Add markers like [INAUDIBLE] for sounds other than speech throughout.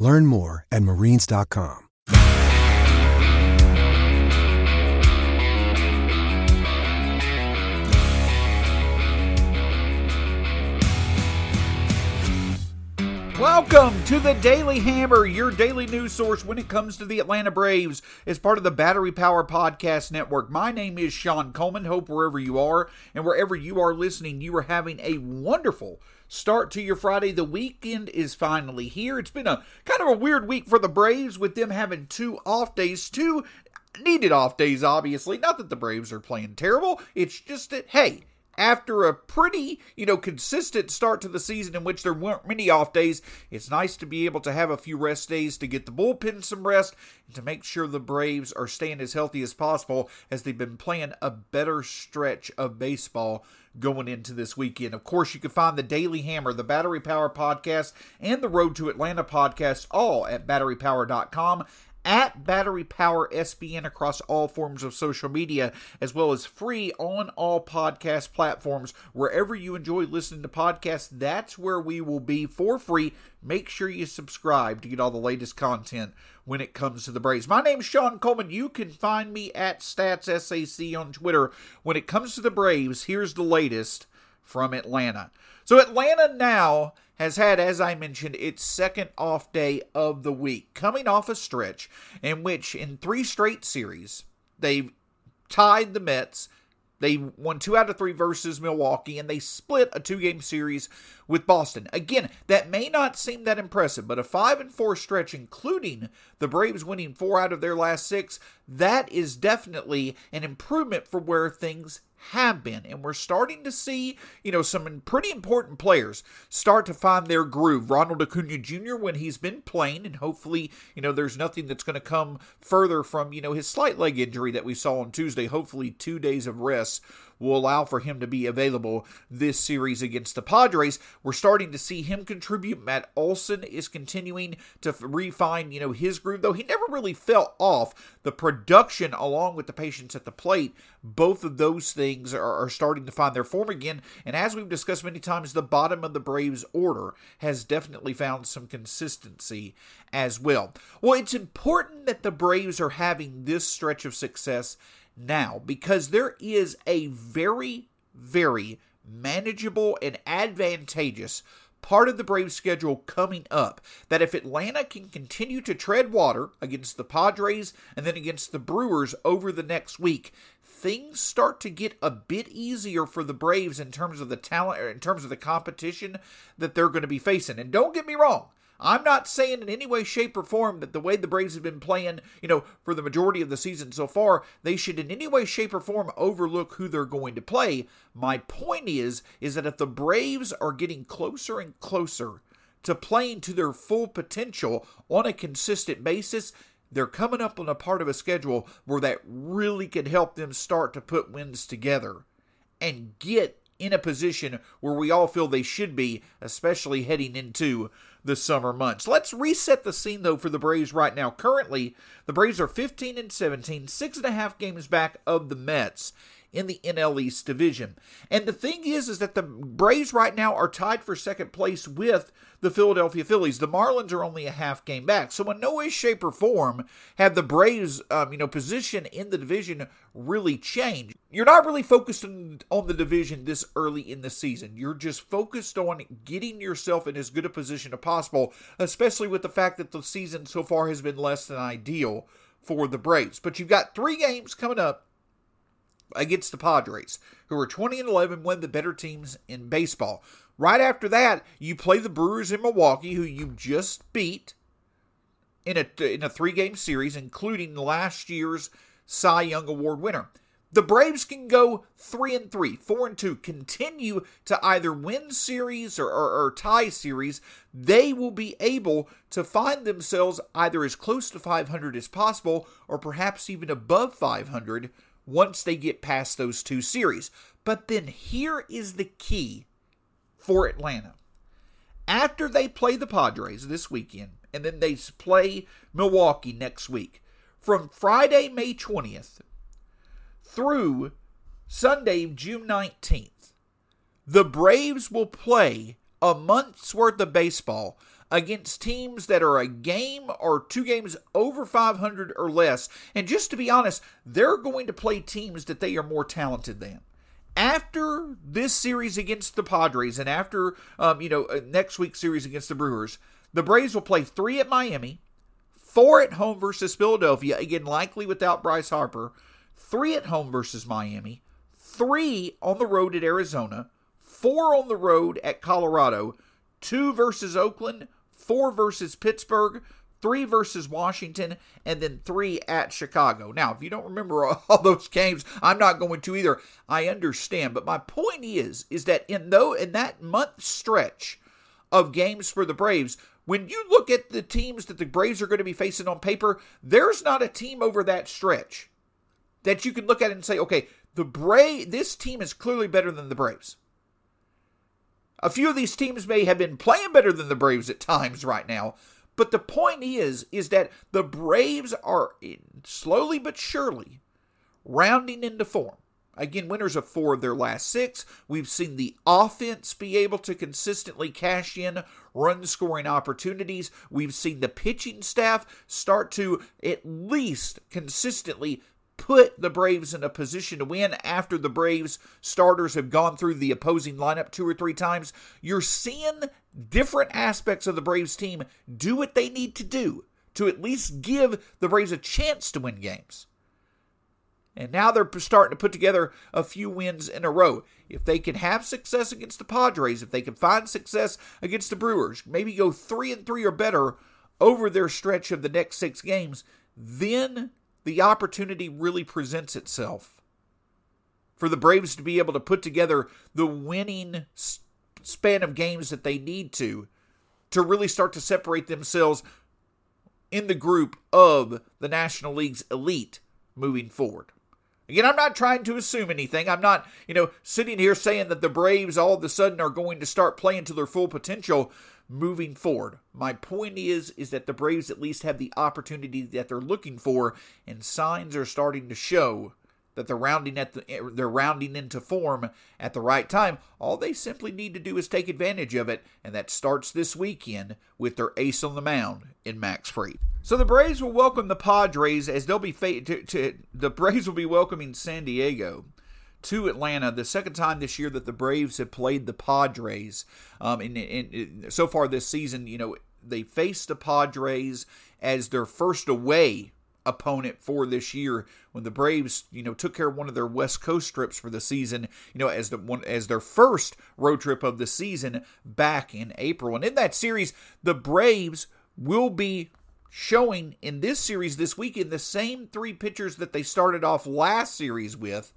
Learn more at marines.com. Welcome to the Daily Hammer, your daily news source when it comes to the Atlanta Braves, as part of the Battery Power Podcast Network. My name is Sean Coleman. Hope wherever you are and wherever you are listening, you are having a wonderful start to your Friday. The weekend is finally here. It's been a kind of a weird week for the Braves with them having two off days, two needed off days, obviously. Not that the Braves are playing terrible, it's just that, hey, after a pretty, you know, consistent start to the season in which there weren't many off days, it's nice to be able to have a few rest days to get the bullpen some rest and to make sure the Braves are staying as healthy as possible as they've been playing a better stretch of baseball going into this weekend. Of course, you can find the Daily Hammer, the Battery Power podcast, and the Road to Atlanta podcast all at batterypower.com at Battery Power SBN across all forms of social media, as well as free on all podcast platforms. Wherever you enjoy listening to podcasts, that's where we will be for free. Make sure you subscribe to get all the latest content when it comes to the Braves. My name is Sean Coleman. You can find me at StatsSAC on Twitter. When it comes to the Braves, here's the latest from Atlanta. So, Atlanta now has had, as I mentioned, its second off day of the week, coming off a stretch in which, in three straight series, they've tied the Mets. They won two out of three versus Milwaukee, and they split a two game series with Boston. Again, that may not seem that impressive, but a five and four stretch, including the Braves winning four out of their last six, that is definitely an improvement for where things have been. And we're starting to see, you know, some pretty important players start to find their groove. Ronald Acuna Jr., when he's been playing, and hopefully, you know, there's nothing that's going to come further from, you know, his slight leg injury that we saw on Tuesday. Hopefully, two days of rest will allow for him to be available this series against the Padres. We're starting to see him contribute. Matt Olson is continuing to refine, you know, his groove, though he never really fell off. The production, along with the patience at the plate, both of those things are, are starting to find their form again. And as we've discussed many times, the bottom of the Braves order has definitely found some consistency as well. Well, it's important that the Braves are having this stretch of success now because there is a very, very manageable and advantageous part of the Braves schedule coming up that if Atlanta can continue to tread water against the Padres and then against the Brewers over the next week, things start to get a bit easier for the Braves in terms of the talent in terms of the competition that they're going to be facing. And don't get me wrong, I'm not saying in any way, shape, or form that the way the Braves have been playing, you know, for the majority of the season so far, they should in any way, shape, or form overlook who they're going to play. My point is, is that if the Braves are getting closer and closer to playing to their full potential on a consistent basis, they're coming up on a part of a schedule where that really could help them start to put wins together and get in a position where we all feel they should be, especially heading into the summer months. Let's reset the scene though for the Braves right now. Currently, the Braves are 15 and 17, six and a half games back of the Mets in the NL East division. And the thing is, is that the Braves right now are tied for second place with the Philadelphia Phillies. The Marlins are only a half game back. So in no way, shape, or form have the Braves, um, you know, position in the division really changed. You're not really focused on, on the division this early in the season. You're just focused on getting yourself in as good a position as possible, especially with the fact that the season so far has been less than ideal for the Braves. But you've got three games coming up against the Padres, who are 20 and 11, one of the better teams in baseball. Right after that, you play the Brewers in Milwaukee, who you just beat in a in a three game series, including last year's Cy Young Award winner. the Braves can go three and three, four and two, continue to either win series or, or, or, tie series. They will be able to find themselves either as close to 500 as possible, or perhaps even above 500 once they get past those two series. But then here is the key for Atlanta. After they play the Padres this weekend, and then they play Milwaukee next week, from Friday, May 20th through Sunday, June 19th, the Braves will play a month's worth of baseball against teams that are a game or two games over 500 or less. And just to be honest, they're going to play teams that they are more talented than. After this series against the Padres and after, um, you know, uh, next week's series against the Brewers, the Braves will play three at Miami, four at home versus Philadelphia, again, likely without Bryce Harper, three at home versus Miami, three on the road at Arizona, four on the road at Colorado, two versus Oakland, four versus Pittsburgh, three versus Washington, and then three at Chicago. Now, if you don't remember [LAUGHS] all those games, I'm not going to either. I understand, but my point is, is that in though in that month stretch of games for the Braves, when you look at the teams that the Braves are going to be facing on paper, there's not a team over that stretch that you can look at and say, okay, the Bra- this team is clearly better than the Braves. A few of these teams may have been playing better than the Braves at times right now, but the point is is that the Braves are slowly but surely rounding into form. Again, winners of four of their last six. We've seen the offense be able to consistently cash in run scoring opportunities. We've seen the pitching staff start to at least consistently put the Braves in a position to win after the Braves starters have gone through the opposing lineup two or three times. You're seeing different aspects of the Braves team do what they need to do to at least give the Braves a chance to win games. And now they're starting to put together a few wins in a row. If they can have success against the Padres, if they can find success against the Brewers, maybe go 3 and 3 or better over their stretch of the next 6 games, then the opportunity really presents itself for the Braves to be able to put together the winning span of games that they need to to really start to separate themselves in the group of the National League's elite moving forward. Again, I'm not trying to assume anything. I'm not, you know, sitting here saying that the Braves all of a sudden are going to start playing to their full potential moving forward. My point is is that the Braves at least have the opportunity that they're looking for and signs are starting to show that they're rounding at the they're rounding into form at the right time. All they simply need to do is take advantage of it, and that starts this weekend with their ace on the mound in Max Fried. So the Braves will welcome the Padres as they'll be fa- to, to, the Braves will be welcoming San Diego to Atlanta. The second time this year that the Braves have played the Padres. Um, and so far this season, you know, they faced the Padres as their first away opponent for this year when the Braves, you know, took care of one of their West Coast trips for the season, you know, as the one as their first road trip of the season back in April. And in that series, the Braves will be showing in this series this weekend the same three pitchers that they started off last series with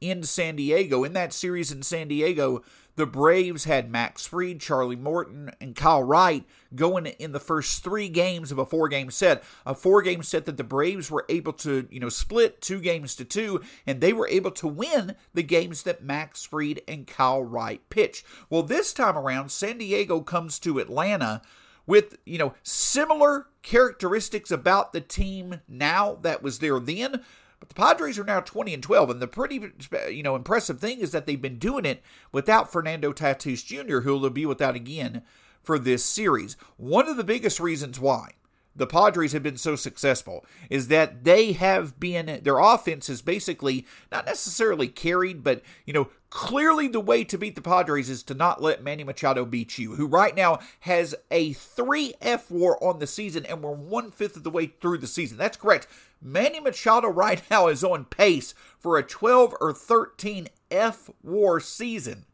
in San Diego. In that series in San Diego, the Braves had Max Fried, Charlie Morton, and Kyle Wright going in the first three games of a four game set. A four game set that the Braves were able to, you know, split two games to two, and they were able to win the games that Max Fried and Kyle Wright pitched. Well, this time around, San Diego comes to Atlanta with, you know, similar characteristics about the team now that was there then but the Padres are now 20 and 12, and the pretty you know impressive thing is that they've been doing it without Fernando Tatis Jr., who will be without again for this series. One of the biggest reasons why the Padres have been so successful is that they have been their offense is basically not necessarily carried, but you know, clearly the way to beat the Padres is to not let Manny Machado beat you, who right now has a 3 fWAR on the season, and we're one fifth of the way through the season. That's correct. Manny Machado right now is on pace for a 12 or 13 F war season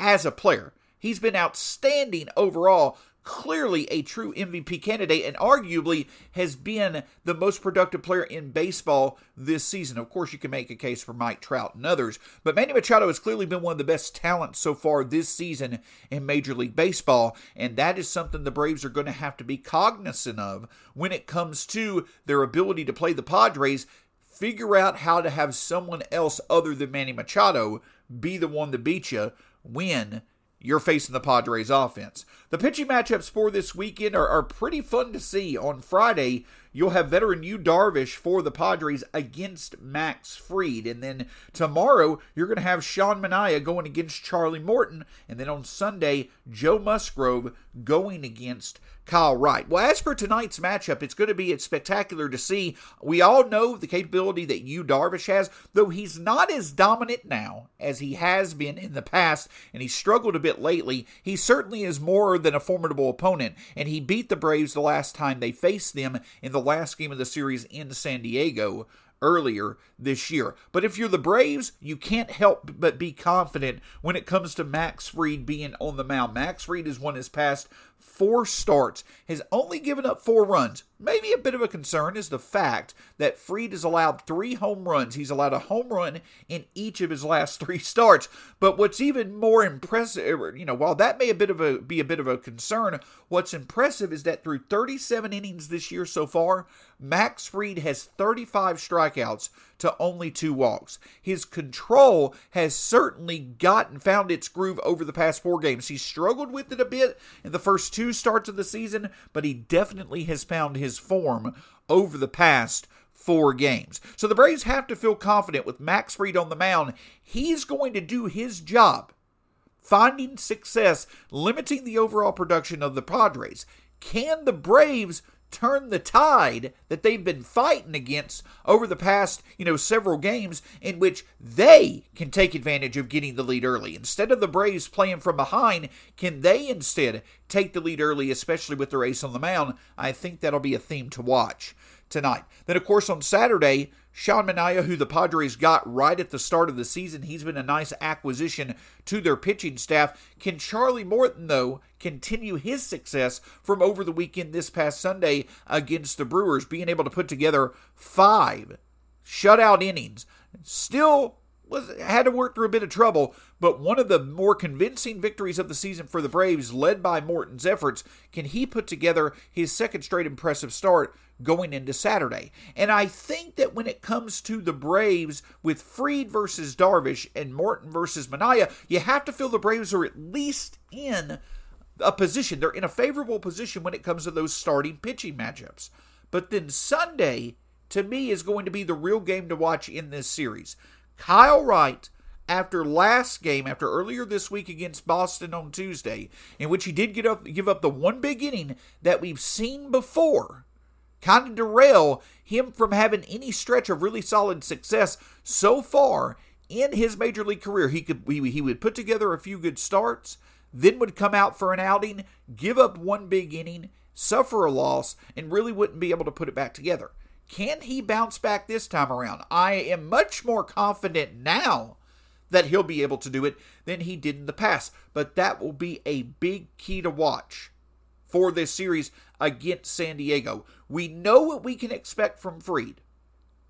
as a player. He's been outstanding overall clearly a true MVP candidate and arguably has been the most productive player in baseball this season. Of course, you can make a case for Mike Trout and others, but Manny Machado has clearly been one of the best talents so far this season in Major League Baseball, and that is something the Braves are going to have to be cognizant of when it comes to their ability to play the Padres. Figure out how to have someone else other than Manny Machado be the one to beat you when you're facing the Padres offense. The pitching matchups for this weekend are, are pretty fun to see. On Friday, you'll have veteran Yu Darvish for the Padres against Max Fried. And then tomorrow, you're going to have Sean Manaea going against Charlie Morton. And then on Sunday, Joe Musgrove going against Kyle Wright. Well, as for tonight's matchup, it's going to be it's spectacular to see. We all know the capability that Yu Darvish has, though he's not as dominant now as he has been in the past, and he struggled a bit lately. He certainly is more than a formidable opponent, and he beat the Braves the last time they faced them in the last game of the series in San Diego earlier this year. But if you're the Braves, you can't help but be confident when it comes to Max Fried being on the mound. Max Fried has won his past four starts, has only given up four runs. Maybe a bit of a concern is the fact that Fried has allowed three home runs. He's allowed a home run in each of his last [LAUGHS] three starts. But what's even more impressive, er, you know, while that may a bit of a be a bit of a concern, what's impressive is that through 37 innings this year so far, Max Fried has 35 strikeouts to only two walks. His control has certainly gotten found its groove over the past four games. He struggled with it a bit in the first two starts of the season, but he definitely has found his form over the past four games. So the Braves have to feel confident with Max Fried on the mound. He's going to do his job, finding success, limiting the overall production of the Padres. Can the Braves turn the tide that they've been fighting against over the past, you know, several games in which they can take advantage of getting the lead early. Instead of the Braves playing from behind, can they instead take the lead early, especially with their ace on the mound? I think that'll be a theme to watch tonight. Then, of course, on Saturday, Sean Manaea, who the Padres got right at the start of the season, he's been a nice acquisition to their pitching staff. Can Charlie Morton, though, continue his success from over the weekend this past Sunday against the Brewers, being able to put together five shutout innings? Still was had to work through a bit of trouble, but one of the more convincing victories of the season for the Braves, led by Morton's efforts, can he put together his second straight impressive start going into Saturday? And I think that when it comes to the Braves with Fried versus Darvish and Morton versus Manaea, you have to feel the Braves are at least in a position. They're in a favorable position when it comes to those starting pitching matchups. But then Sunday, to me, is going to be the real game to watch in this series. Kyle Wright, after last game, after earlier this week against Boston on Tuesday, in which he did get up, give up the one big inning that we've seen before, kind of derail him from having any stretch of really solid success so far in his major league career. He could he, he would put together a few good starts, then would come out for an outing, give up one big inning, suffer a loss, and really wouldn't be able to put it back together. Can he bounce back this time around? I am much more confident now that he'll be able to do it than he did in the past. But that will be a big key to watch for this series against San Diego. We know what we can expect from Fried.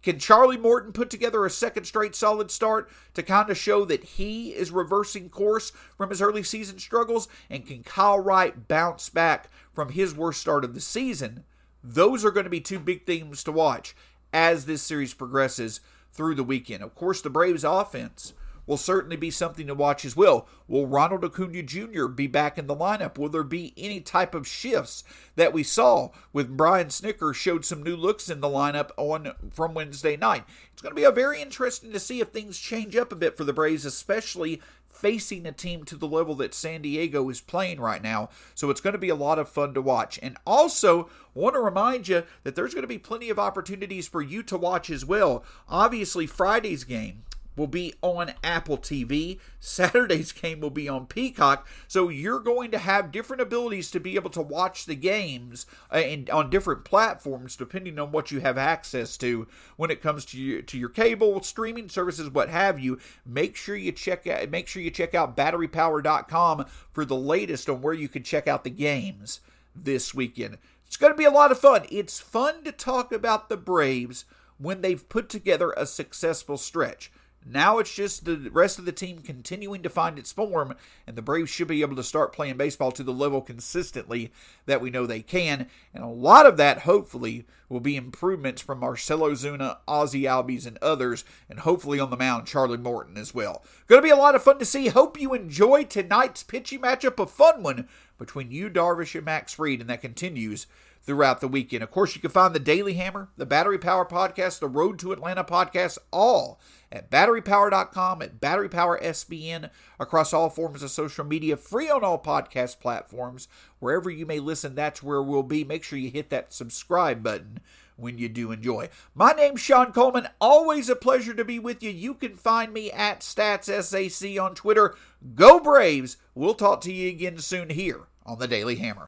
Can Charlie Morton put together a second straight solid start to kind of show that he is reversing course from his early season struggles? And can Kyle Wright bounce back from his worst start of the season those are going to be two big themes to watch as this series progresses through the weekend. Of course, the Braves offense will certainly be something to watch as well. Will Ronald Acuna Jr. be back in the lineup? Will there be any type of shifts that we saw with Brian Snitker showed some new looks in the lineup on from Wednesday night? It's going to be a very interesting to see if things change up a bit for the Braves, especially facing a team to the level that San Diego is playing right now. So it's going to be a lot of fun to watch. And also, want to remind you that there's going to be plenty of opportunities for you to watch as well. Obviously, Friday's game will be on Apple TV. [LAUGHS] Saturday's game will be on Peacock. So you're going to have different abilities to be able to watch the games uh, in, on different platforms depending on what you have access to when it comes to your, to your cable, streaming services, what have you. Make sure you check out make sure you check out batterypower.com for the latest on where you can check out the games this weekend. It's going to be a lot of fun. It's fun to talk about the Braves when they've put together a successful stretch. Now it's just the rest of the team continuing to find its form, and the Braves should be able to start playing baseball to the level consistently that we know they can. And a lot of that, hopefully, will be improvements from Marcell Ozuna, Ozzy Albies, and others, and hopefully on the mound, Charlie Morton as well. Going to be a lot of fun to see. Hope you enjoy tonight's pitching matchup, a fun one between Yu, Darvish and Max Fried, and that continues throughout the weekend. Of course, you can find the Daily Hammer, the Battery Power Podcast, the Road to Atlanta podcast, all at batterypower.com, at batterypowersbn, across all forms of social media, free on all podcast platforms. Wherever you may listen, that's where we'll be. Make sure you hit that subscribe button when you do enjoy. My name's Sean Coleman. Always a pleasure to be with you. You can find me at StatsSAC on Twitter. Go Braves! We'll talk to you again soon here on the Daily Hammer.